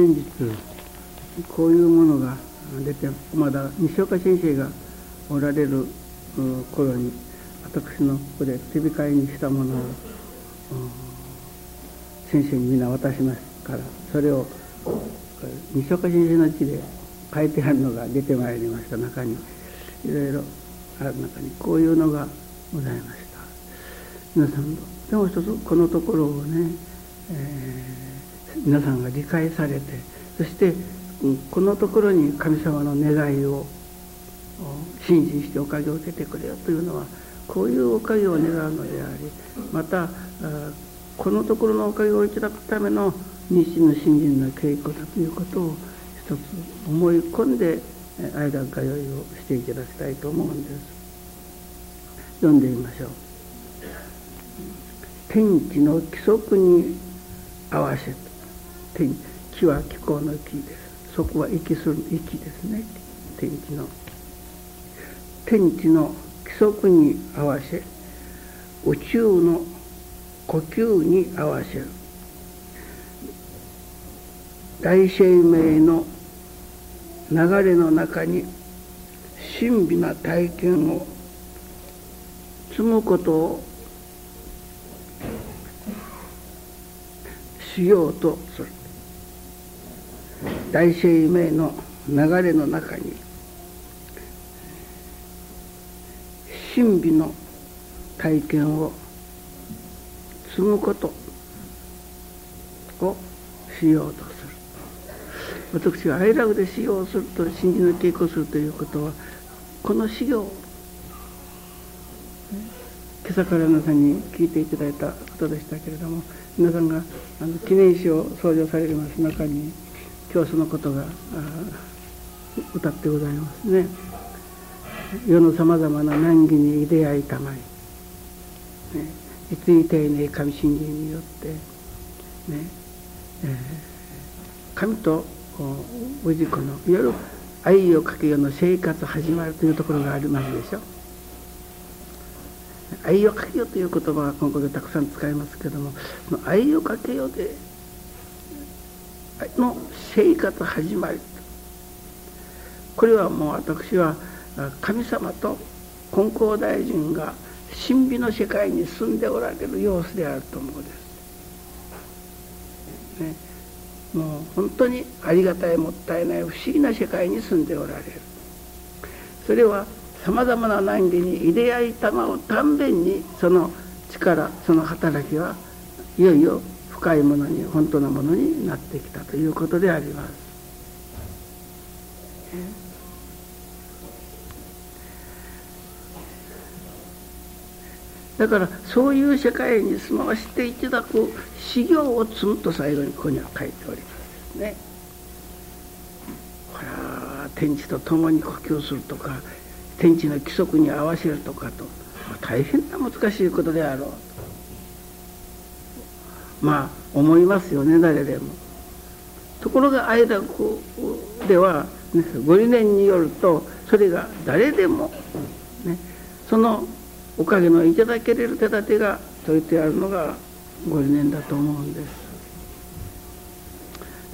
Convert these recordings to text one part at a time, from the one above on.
先日こういうものが出てまだ西岡先生がおられる頃に私のここで手控えにしたものを先生に皆渡しますからそれを西岡先生の字で書いてあるのが出てまいりました。中にいろいろある中にこういうのがございました。皆さんでも一つこのところをね、えー、皆さんが理解されてそしてこのところに神様の願いを信心しておかげを受けてくれよというのはこういうおかげを願うのでありまたこのところのおかげをいただくための日清の信心の稽古だということを一つ思い込んで間通いをしていただきたいと思うんです。読んでみましょう。天地の規則に合わせ天気は気候の木ですそこは息する。息ですね天地の天地の規則に合わせ宇宙の呼吸に合わせる。大生命の流れの中に神秘な体験を積むことをしようとする。大生命の流れの中に神秘の体験を積むことをしようとする私は愛楽で修行すると信じの稽古するということはこの修行今朝から皆さんに聞いていただいたことでしたけれども皆さんがあの記念誌を創上されます中に今日そのことが歌ってございますね。世のさまざまな難儀に出会いたまい、ね、いつい丁寧神信心によってね、えー、神と氏子のいわゆる愛をかけよの生活始まるというところがありますでしょ愛をかけよという言葉は今後でたくさん使いますけども愛をかけよでの生活始まりこれはもう私は神様と金光大臣が神秘の世界に住んでおられる様子であると思うです。ね、もう本当にありがたいもったいない不思議な世界に住んでおられる。それはさまざまな難儀に入れ合い玉をたんべんにその力その働きはいよいよ深いものに本当のものになってきたということであります。だからそういう世界に住まわせていただく修行を積むと最後にここには書いておりますね。これは天地と共に呼吸するとか天地の規則に合わせるとかと大変な難しいことであろうまあ思いますよね誰でも。ところが愛楽では、ね、ご理念によるとそれが誰でも、ね、そのおかげのいただけれる手立てが説いてあるのがご理念だと思うんです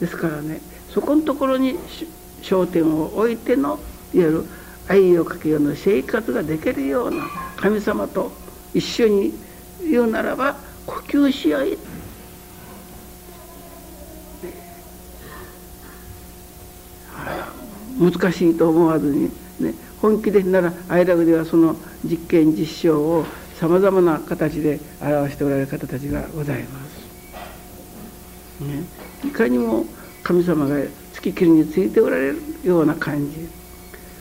ですからねそこのところに焦点を置いてのいわゆる愛をかけようの生活ができるような神様と一緒に言うならば呼吸し合い難しいと思わずにね本気でならアイラブではその実験実証をさまざまな形で表しておられる方たちがございます。ね、いかにも神様が月切りについておられるような感じ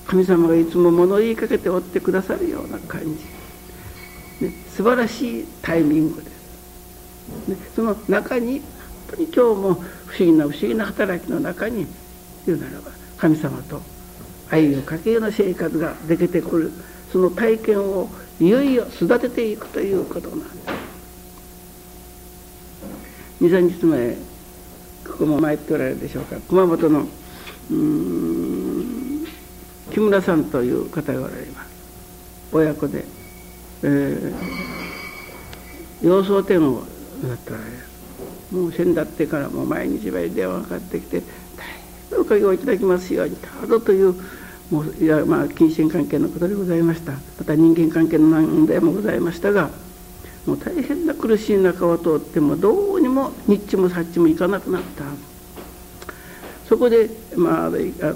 神様がいつも物言いかけておってくださるような感じ、ね、素晴らしいタイミングです。ね、その中に本当に今日も不思議な不思議な働きの中に言うならば神様と愛をかけような生活ができてくる。その体験をいよいよ育てていくということなんです23日前ここも参っておられるでしょうか。熊本の木村さんという方がおられます。親子で、えー、洋装店をなっておられもう先だってからもう毎日毎日電話かかってきて「どうかおいただきますように」どうぞというもういやまあ近親関係のことでございました。また人間関係の問題もございましたがもう大変な苦しい中を通ってもどうにも日中もさっちもいかなくなった。そこでまあ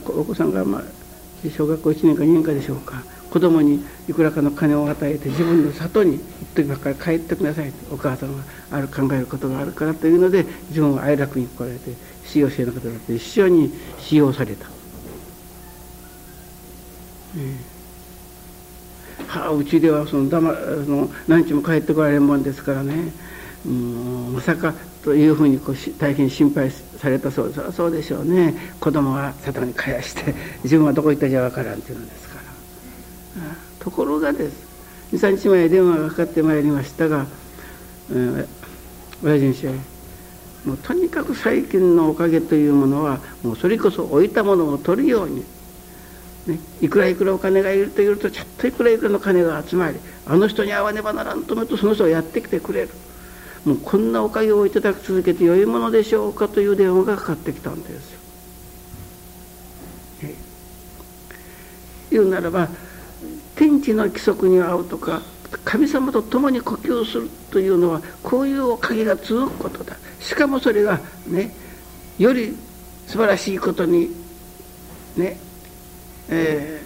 お子さんがまあ小学校1年か2年かでしょうか。子供にいくらかの金を与えて自分の里に一時ばっかり帰ってくださいお母さんはある考えることがあるからというので自分は愛楽に来られて使用生の方だって一緒に使用された。はあ、うちではそのだ、ま、その何日も帰ってこられるもんですからね、うん、まさかというふうにこう大変心配されたそうですそうでしょうね子供は里に帰して自分はどこ行ったじゃ分からんというのですからところがです23日前電話がかかってまいりましたが、うん、親父にしもうとにかく最近のおかげというものはもうそれこそ置いたものを取るようにね、いくらいくらお金がいるというとちょっといくらいくらの金が集まりあの人に会わねばならんと思うとその人がやってきてくれるもうこんなおかげをいただき続けてよいものでしょうかという電話がかかってきたんですよ。言うならば天地の規則に合うとか神様と共に呼吸するというのはこういうおかげが続くことだ。しかもそれがねより素晴らしいことにねえ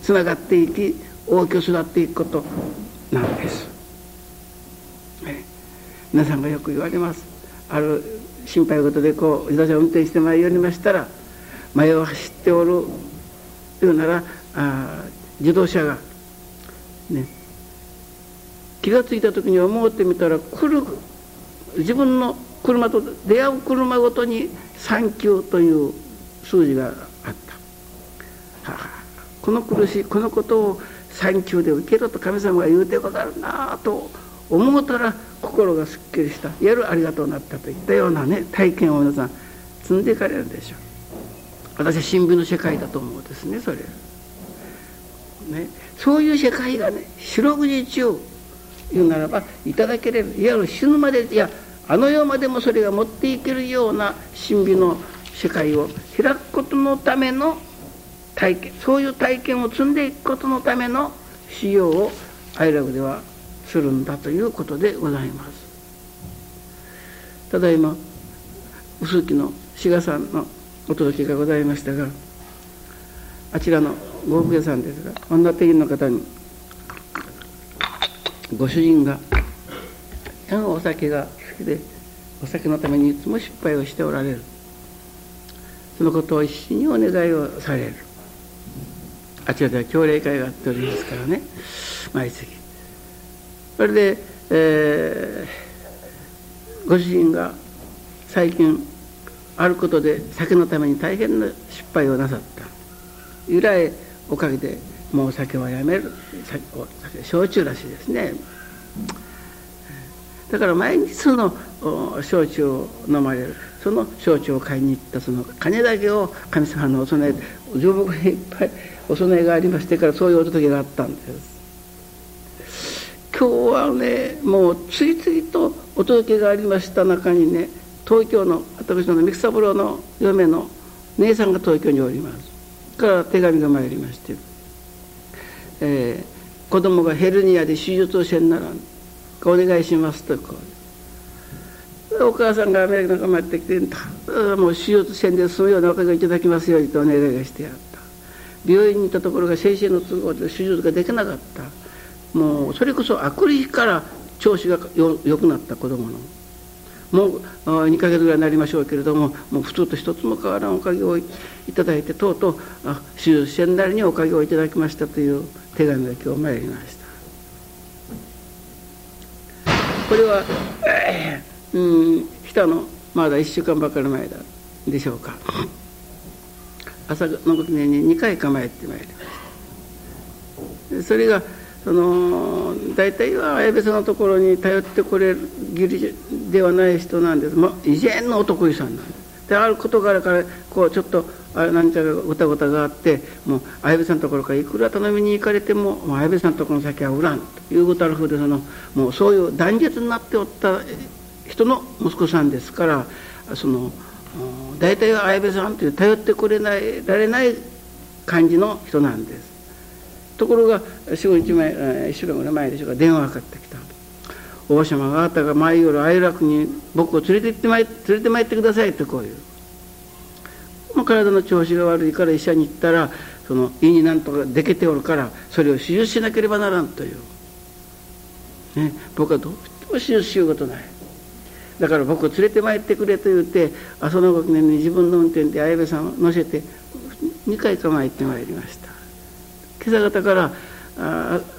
ー、つながっていき大きく育っていくことなんです、え皆さんがよく言われます。ある心配事でこう自動車を運転してまいりましたら前を走っておるというならあ自動車がね。気が付いた時に思ってみたら来る自分の車と出会う車ごとに「サンキュー」という数字があった、はあこの苦しいこのことを産休で受けろと神様が言うてござるなあと思うたら心がすっきりした。やるありがとうなったといったようなね体験を皆さん積んでいかれるでしょう。私は新聞の世界だと思うんですねそれ。ねそういう世界がね四六時中言うならばいただけれるいわゆる死ぬまでいやあの世までもそれが持っていけるような神秘の世界を開くことのための体験そういう体験を積んでいくことのための使用を愛楽ではするんだということでございます。ただいま臼木の志賀さんのお届けがございましたがあちらの呉服屋さんですが女店員の方にご主人がお酒が好きでお酒のためにいつも失敗をしておられる。そのことを一心にお願いをされる。あちらでは協励会があっておりますからね。毎月。それで、えー、ご主人が最近あることで酒のために大変な失敗をなさった。由来おかげでもうお酒はやめる。酒焼酎らしいですね。だから毎日その焼酎を飲まれる。その焼酎を買いに行ったその金だけを神様のお供え十分いっぱいお供えがありましてからそういうお届けがあったんです。今日はねもう次々とお届けがありました中にね東京の私の三草三郎の嫁の姉さんが東京におります。から手紙が参りまして、えー、子供がヘルニアで手術をせんならんお願いしますとこう。お母さんがアメリカからってきてもう手術せんで済むようなおかげをいただきますようにとお願いがしてやった。病院に行ったところが先生の都合で手術ができなかった。もうそれこそあくる日から調子がよ良くなった子供の。もう2ヶ月ぐらいになりましょうけれどももう普通と一つも変わらんおかげをいただいてとうとう手術せんなりにおかげをいただきましたという手紙が今日参りましたこれは、えー、うん来たのまだ1週間ばかり前だでしょうか。朝の時に2回構えてまいりましたそれがその大体は綾部さんのところに頼ってこれる義理ではない人なんです、まあ、以前のお得意さんなんです。である事柄からこうちょっとあ何かがごたごたがあってもう綾部さんのところからいくら頼みに行かれても綾部さんのところの先は売らんということあるふうでそのもうそういう断絶になっておった人の息子さんですからその大体は相部さんという頼ってくれないられない感じの人なんです。ところが45日前1週間ぐらい前でしょうか電話がかかってきたおば様があなたが毎夜哀楽に僕を連れて行ってまい連れてまいってくださいってこういう。もう体の調子が悪いから医者に行ったらその胃になんとかでけておるからそれを手術しなければならんという、ね、僕はどうしても手術しようことない。だから僕を連れてまいってくれと言って朝のご記念に自分の運転で綾部さんを乗せて2回か参ってまいりました。今朝方から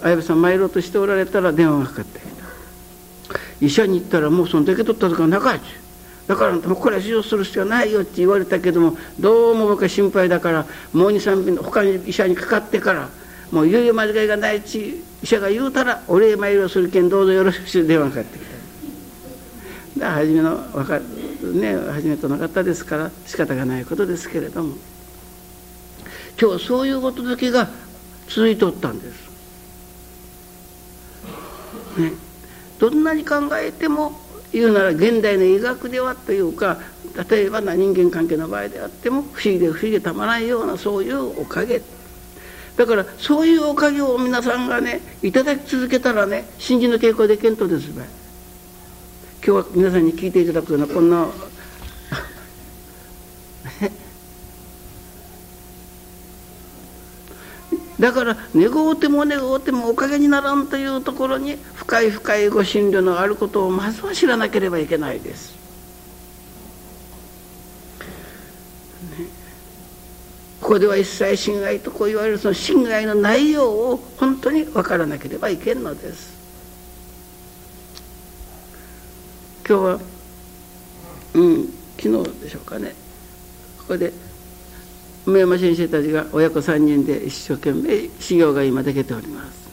綾部さん参ろうとしておられたら電話がかかって医者に行ったらもうその出け取ったとかなかっだからもうこれは手術する必要ないよって言われたけどもどうも僕は心配だからもう23便他に医者にかかってからもういよいよ間違いがないち医者が言うたらお礼参りをするけんどうぞよろしくして電話かかってきただ初めのわかね初めとなかったですから仕方がないことですけれども。今日そういうことだけが続いとったんです。ね、どんなに考えても言うなら現代の医学ではというか例えばな人間関係の場合であっても不思議で不思議でたまらないようなそういうおかげ。だからそういうおかげを皆さんがねいただき続けたらね新人の傾向で検討ですべ。今日は皆さんに聞いていただくようなこんなだから願うても願うてもおかげにならんというところに深い深いご心慮のあることをまずは知らなければいけないです。ね、ここでは一切侵害とこう言われるその侵害の内容を本当に分からなければいけんのです。今日はうん昨日でしょうかねここで梅山先生たちが親子3人で一生懸命修行が今できております。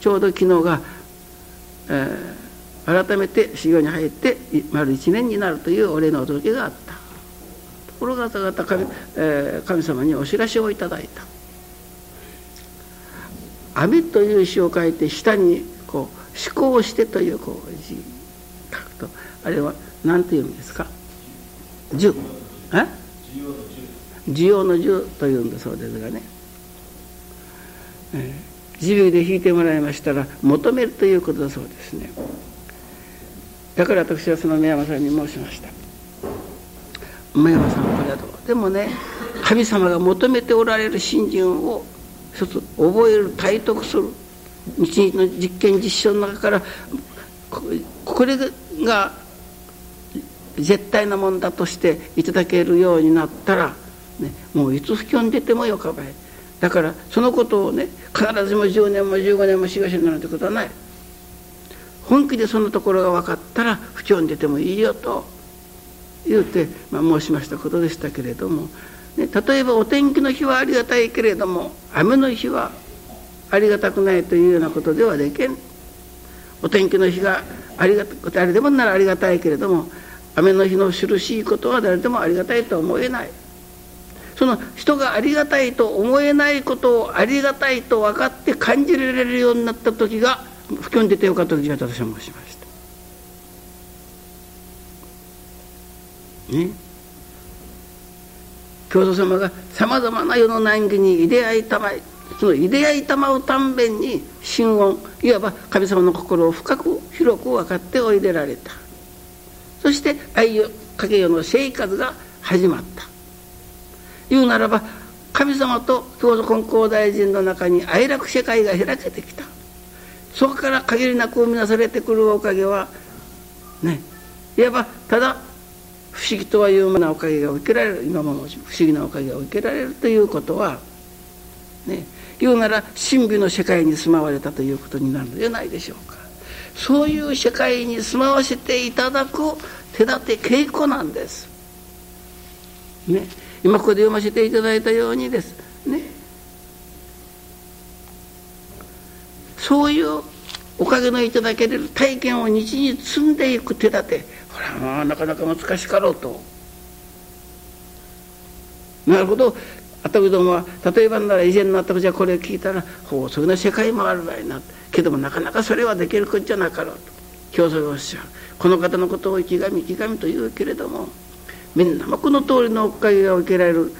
ちょうど昨日が、えー、改めて修行に入って丸1年になるというお礼のお届けがあった。ところが朝方神,、えー、神様にお知らせをいただいた「雨」という詩を書いて下にこう「思考して」というこう字書くとあれは何ていう意味ですか？十。え？需要の需というんだそうですがね、えー、自由で弾いてもらいましたら求めるということだそうですね。だから私はその宮山さんに申しました。宮山さんこれはどう？でもね神様が求めておられる信心を一つ覚える体得する日々の実験実証の中からこれが絶対なもんだとしていただけるようになったらね、もういつ不況に出てもよかばい。だからそのことをね必ずも10年も15年もしがしになるってことはない。本気でそのところが分かったら不況に出てもいいよと。言うて、まあ、申しましたことでしたけれども、ね、例えばお天気の日はありがたいけれども雨の日はありがたくないというようなことではできん。お天気の日がありがた誰でもならありがたいけれども雨の日の苦しいことは誰でもありがたいとは思えない。その人がありがたいと思えないことをありがたいと分かって感じられるようになった時が不況に出てよかった時だと私は申しました。ね教祖様がさまざまな世の難儀にいであいたまいそのいであいたまうたんべんに心音いわば神様の心を深く広く分かっておいでられた。そして愛よ影世の生活が始まった言うならば神様と京都金光大臣の中に哀楽世界が開けてきた。そこから限りなく生み出されてくるおかげはねいわばただ不思議とはいうようなおかげが受けられる今も不思議なおかげが受けられるということはね言うなら神秘の世界に住まわれたということになるのではないでしょうか。そういう世界に住まわせていただく手立て稽古なんです。ね今ここで読ませていただいたようにです。ね。そういうおかげのいただける体験を日に積んでいく手立て。ほらまあなかなか難しかろうと。なるほど。あたくどもは例えばなら以前のあたくじゃこれを聞いたらほうそういう世界もあるわいな。けどもなかなかそれはできることじゃなかろうと。教祖がおっしゃるこの方のことを生き神生き神と言うけれども。みんなもこの通りのおかげが受けられる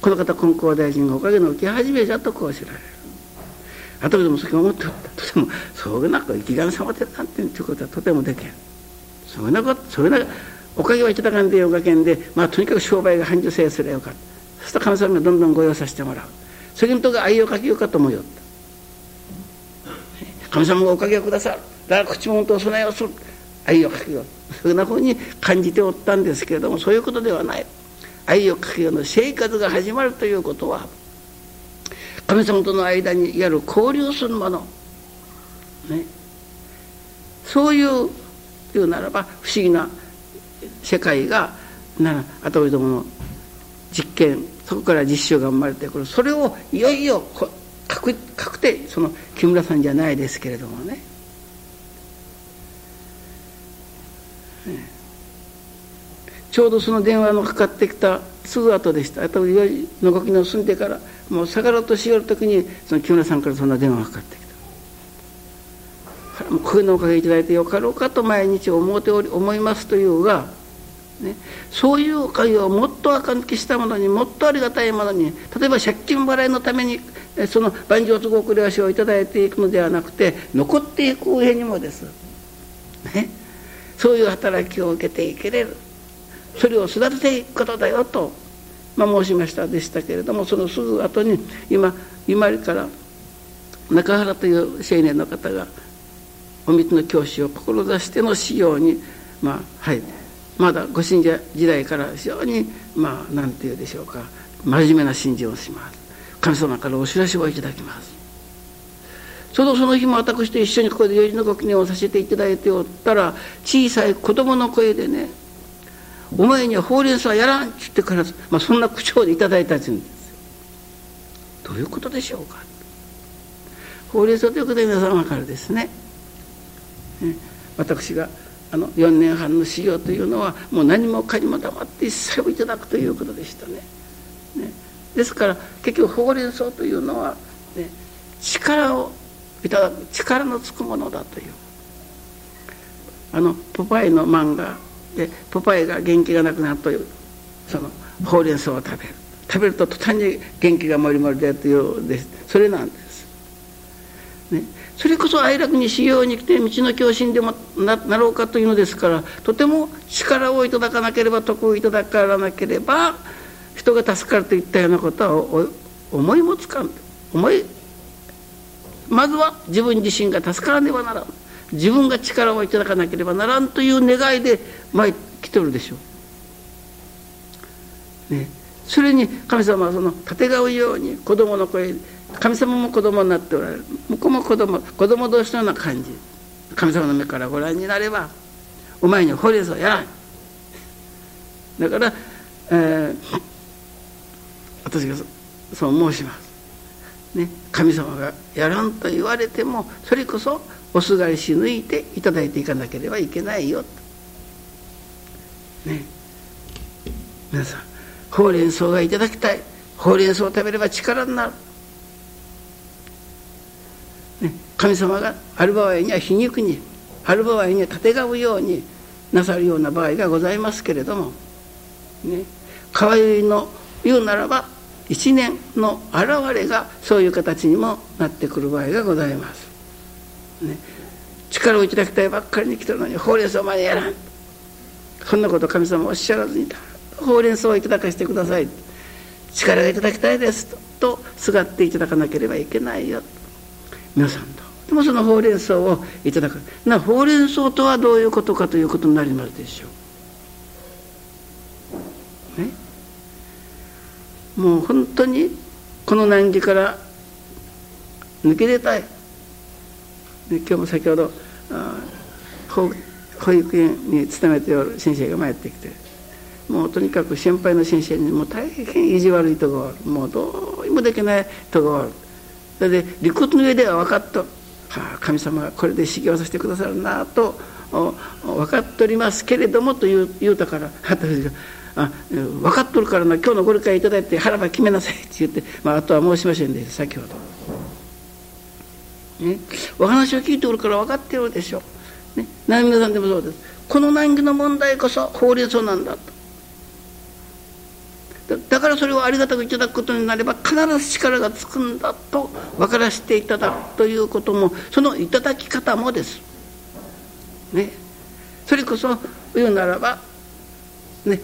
この方金光大臣がおかげの受け始めじゃとこう知られる後でも先思っておったとてもそういうなく生き神様でなんていうことはとてもできんそういうなことそういうなおかげはいただかんでよかけんでまあとにかく商売が繁盛せすればよかったそうすると神様がどんどんご用させてもらうそれにとが愛をかけようかと思いよった神様がおかげをくださるだから口元を備えをする愛をかけよう。そんなふうに感じておったんですけれどもそういうことではない。愛をかけようの生活が始まるということは神様との間にやる交流するもの、ね、そういう言うならば不思議な世界がな後追いどもの実験そこから実習が生まれてくる。それをいよいよ確定その木村さんじゃないですけれどもね。ちょうどその電話のかかってきたすぐ後でした。あと4時の動きの済んでからもう下がろうとしよる時にその木村さんからそんな電話がかかってきた。こういうのおかげいただいてよかろうかと毎日思うており思いますというが、ね、そういうおかげをもっとあかんきしたものにもっとありがたいものに例えば借金払いのためにその万丈都合繰り足をいただいていくのではなくて残っていく上にもです、ね、そういう働きを受けていけれる。それを育てていくことだよと、まあ、申しましたでしたけれどもそのすぐ後に今今から中原という青年の方がお水の教師を志しての修行にまあはいまだご信者時代から非常にまあ何て言うでしょうか真面目な信心をします。神様からお知らせをいただきます。ちょうどその日も私と一緒にここで余りのご記念をさせていただいておったら小さい子供の声でね「お前にはほうれん草はやらん」って言ってから、まあ、そんな口調でいただいたんですどういうことでしょうか。ほうれん草ということで皆様からですね。私があの4年半の修行というのはもう何もかにも黙って一切をいただくということでしたね。ね。ですから結局ほうれん草というのは、ね、力を力のつくものだという。あのポパイの漫画でポパイが元気がなくなるというそのほうれん草を食べる。食べると途端に元気がもりもりでというです。それなんです。ね、それこそ哀楽に修行に来て道の教師でもなろうかというのですからとても力をいただかなければ徳をいただからなければ人が助かるといったようなことは思いもつかん。思いまずは自分自身が助からねばならん。自分が力をいただかなければならんという願いで前来てるでしょう。ね、それに神様はそのたてがうように子供の声神様も子供になっておられる。向こうも子供子供同士のような感じ。神様の目からご覧になればお前に法律をや。らんだから、えー、私がそう申します、ね、神様がやらんと言われてもそれこそおすがりし抜いていただいていかなければいけないよ。ね。皆さんほうれん草がいただきたい。ほうれん草を食べれば力になる。ね、神様がある場合には皮肉にある場合にはたてがうようになさるような場合がございますけれどもね河合の言うならば一年の現れがそういう形にもなってくる場合がございます。ね、力をいただきたいばっかりに来てるのにほうれん草までやらん。そんなこと神様おっしゃらずにほうれん草をいただかせてください。力がいただきたいですとすがっていただかなければいけないよ。皆さんと。でもそのほうれん草をいただく。なほうれん草とはどういうことかということになりますでしょう。もう本当にこの難儀から抜け出たい。今日も先ほど保育園に勤めておる先生が参ってきてもうとにかく先輩の先生にもう大変意地悪いとこがある。もうどうにもできないとこがある。それで理屈の上では分かっと、はあ、神様がこれで修行させてくださるなと分かっておりますけれどもと言う言うたから私が「あ分かっとるからな今日のご理解いただいて腹ば決めなさい」って言って、まあ、あとは申しませんで先ほど。ね、お話を聞いておるから分かってるでしょう。ね、何皆さんでもそうですこの難儀の問題こそ法律なんだとだからそれをありがたくいただくことになれば必ず力がつくんだと分からせていただくということもそのいただき方もです。ね、それこそ言うならばね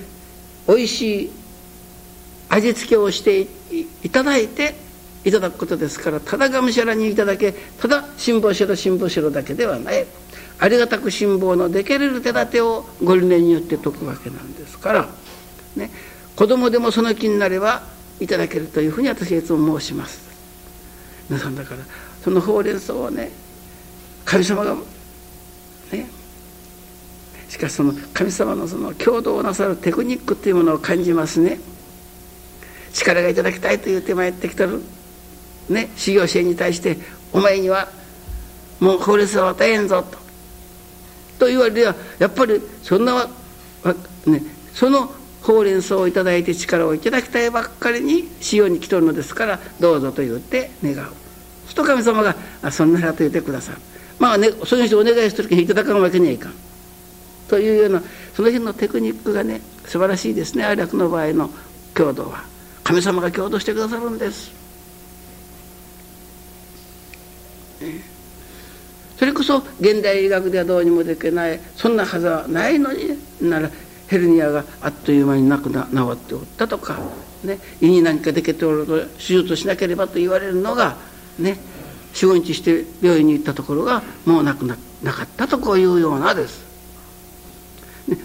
おいしい味付けをしていただいていただくことですからただがむしゃらにいただけただ辛抱しろ辛抱しろだけではない。ありがたく辛抱のできれる手立てをご理念によって説くわけなんですから、ね、子供でもその気になればいただけるというふうに私はいつも申します。皆さんだからそのほうれん草をね神様がしかしその神様のその共同なさるテクニックというものを感じますね。力がいただきたいという手前ってきてる。ね修行生に対してお前にはもう法律は与えんぞと。と言われりゃやっぱりそんなねそのほうれん草をいただいて力をいただきたいばっかりに修行に来とるのですからどうぞと言って願う。すと神様が「そんならと言ってくださる」まあねそういう人お願いする時にいただかんわけにはいかん。というようなその辺のテクニックがね素晴らしいですね愛楽の場合の郷土は。神様が郷土してくださるんです、それこそ現代医学ではどうにもできないそんなはずはないのにならヘルニアがあっという間になくな治っておったとか、ね、胃に何かできておると手術しなければと言われるのがね45日して病院に行ったところがもうなくななかったとこういうようなです。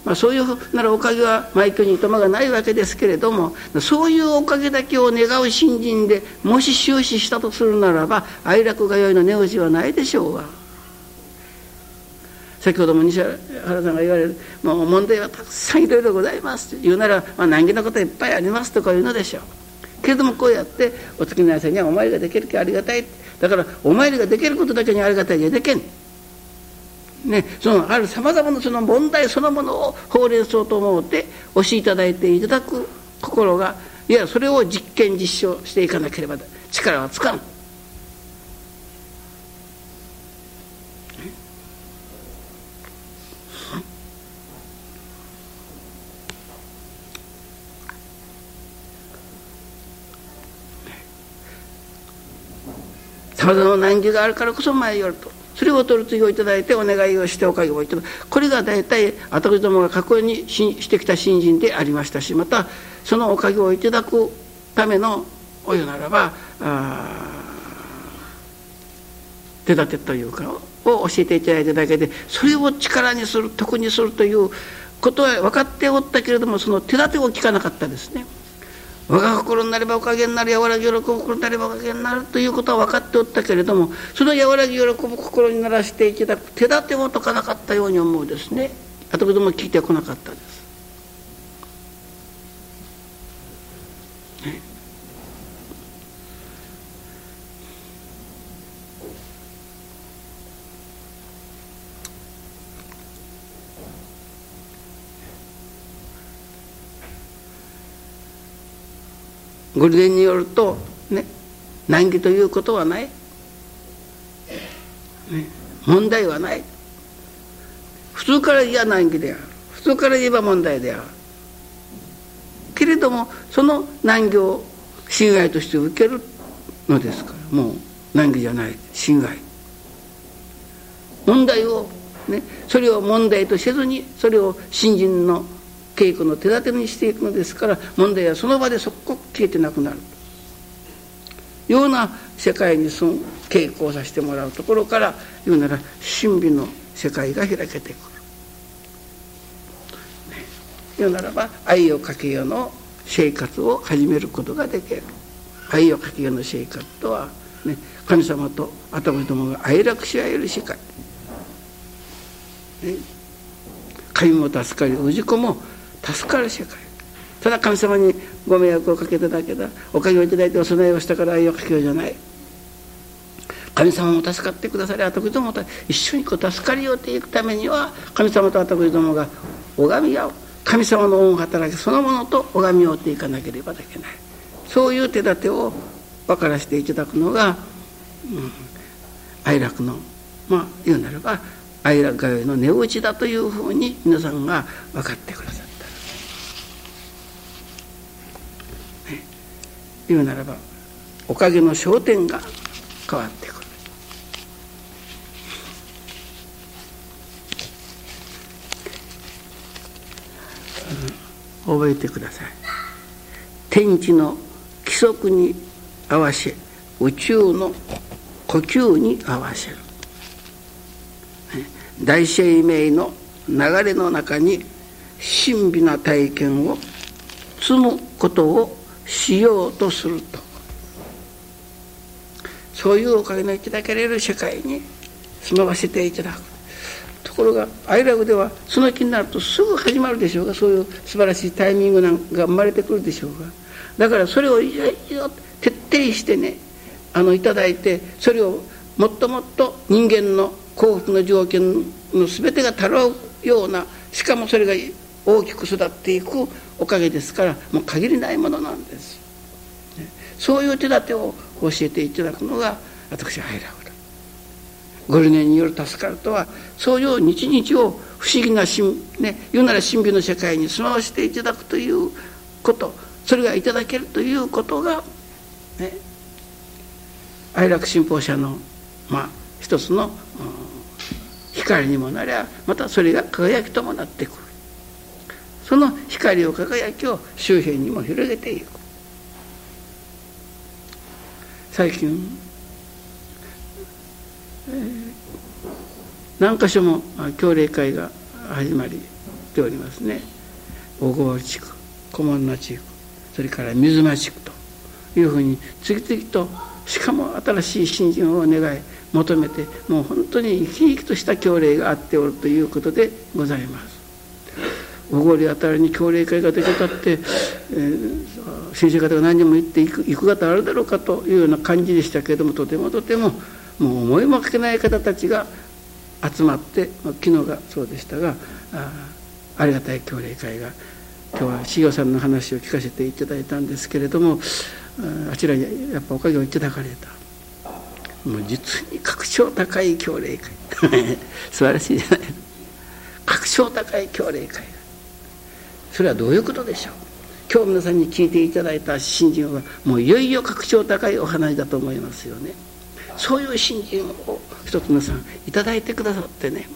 まあ、そういうふうならおかげは埋挙にいとまがないわけですけれどもそういうおかげだけを願う信心でもし終始したとするならば哀楽がよいの値打ちはないでしょうが先ほども西原さんが言われるもう問題はたくさんいろいろございます。と言うなら、まあ、難儀なこといっぱいありますとか言うのでしょう。けれどもこうやってお月の朝にはお参りができるけありがたい。だからお参りができることだけにありがたい。じゃでけん。ね、そのあるさまざまなその問題そのものをほうれん草と思って押しいただいていただく心がいやそれを実験実証していかなければ力はつかん。さまざまな難儀があるからこそ前よると。それを取る次をいただいてお願いをしておかげをいただくこれが大体私どもが過去にしてきた信心でありましたしまたそのおかげをいただくためのお湯ならば手立てというかを教えていただいただけでそれを力にする得にするということは分かっておったけれどもその手立てを聞かなかったですね。我が心になればおかげになる和らぎ喜ぶ心になればおかげになるということは分かっておったけれどもその和らぎ喜ぶ心にならしていただく手立てを解かなかったように思うですね後ほども聞いてこなかったです。ご理念によるとね難儀ということはない、ね、問題はない。普通から言えば難儀である。普通から言えば問題である。けれどもその難儀を侵害として受けるのですから。もう難儀じゃない。侵害。問題をねそれを問題とせずにそれを信心の稽古の手立てにしていくのですから問題はその場で即刻消えてなくなる。ような世界にその稽古をさせてもらうところから言うなら神秘の世界が開けてくる。言うならば愛をかけよの生活を始めることができる。愛をかけよの生活とは、ね、神様と頭どもが愛楽し合える世界、ね、神も助かり氏子も助かる世界。ただ神様にご迷惑をかけただけだおかげをいただいてお供えをしたから愛をかけようじゃない。神様も助かってくださり後どもと一緒にこう助かりようていくためには神様と後どもが拝み合う。神様の恩を働きそのものと拝み合うていかなければできない。そういう手立てを分からせていただくのが、うん、愛楽のまあ言うならば愛楽通いの値打ちだというふうに皆さんが分かってくださった、ね、言うならばおかげの焦点が変わってくる。覚えてください。天地の規則に合わせ宇宙の呼吸に合わせる。大生命の流れの中に神秘な体験を積むことをしようとすると。そういうおかげのいただけれる世界に住まわせていただく。ところが愛楽ではその気になるとすぐ始まるでしょうがそういう素晴らしいタイミングなんが生まれてくるでしょうが。だからそれをいよいよ徹底してねあのいただいてそれをもっともっと人間の幸福の条件の全てが足らうようなしかもそれが大きく育っていくおかげですからもう限りないものなんです。そういう手立てを教えていただくのが私はハイラフだ。ご理念による助かるとはそういう日々を不思議なね、言うなら神秘の世界に住まわせていただくということそれがいただけるということが、ね、愛楽信奉者のまあ一つの、うん光にもなりゃまたそれが輝きともなってくるその光を輝きを周辺にも広げていく最近、えー、何箇所も協励会が始まりておりますね小郡地区古門の地区それから水間地区というふうに次々としかも新しい新人を願い求めてもう本当に生き生きとした教令があっておるということでございます。おごりあたりに教令会が出てたって、えー、先生方が何人も言っていく行く方あるだろうかというような感じでしたけれどもとてもとてももう思いもかけない方たちが集まって、まあ、昨日がそうでしたがありがたい教令会が今日は塩さんの話を聞かせていただいたんですけれどもあちらにやっぱおかげをいただかれた。もう実に格調高い教令会。素晴らしいじゃない。格調高い教令会。それはどういうことでしょう？今日皆さんに聞いていただいた新人はもういよいよ格調高いお話だと思いますよね。そういう新人を一つ皆さんいただいてくださってね。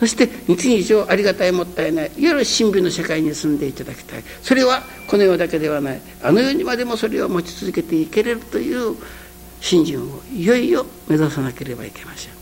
そして日々ありがたいもったいないいわゆる神秘の世界に住んでいただきたい。それはこの世だけではない。あの世にまでもそれを持ち続けていけれるという信心をいよいよ目指さなければいけません。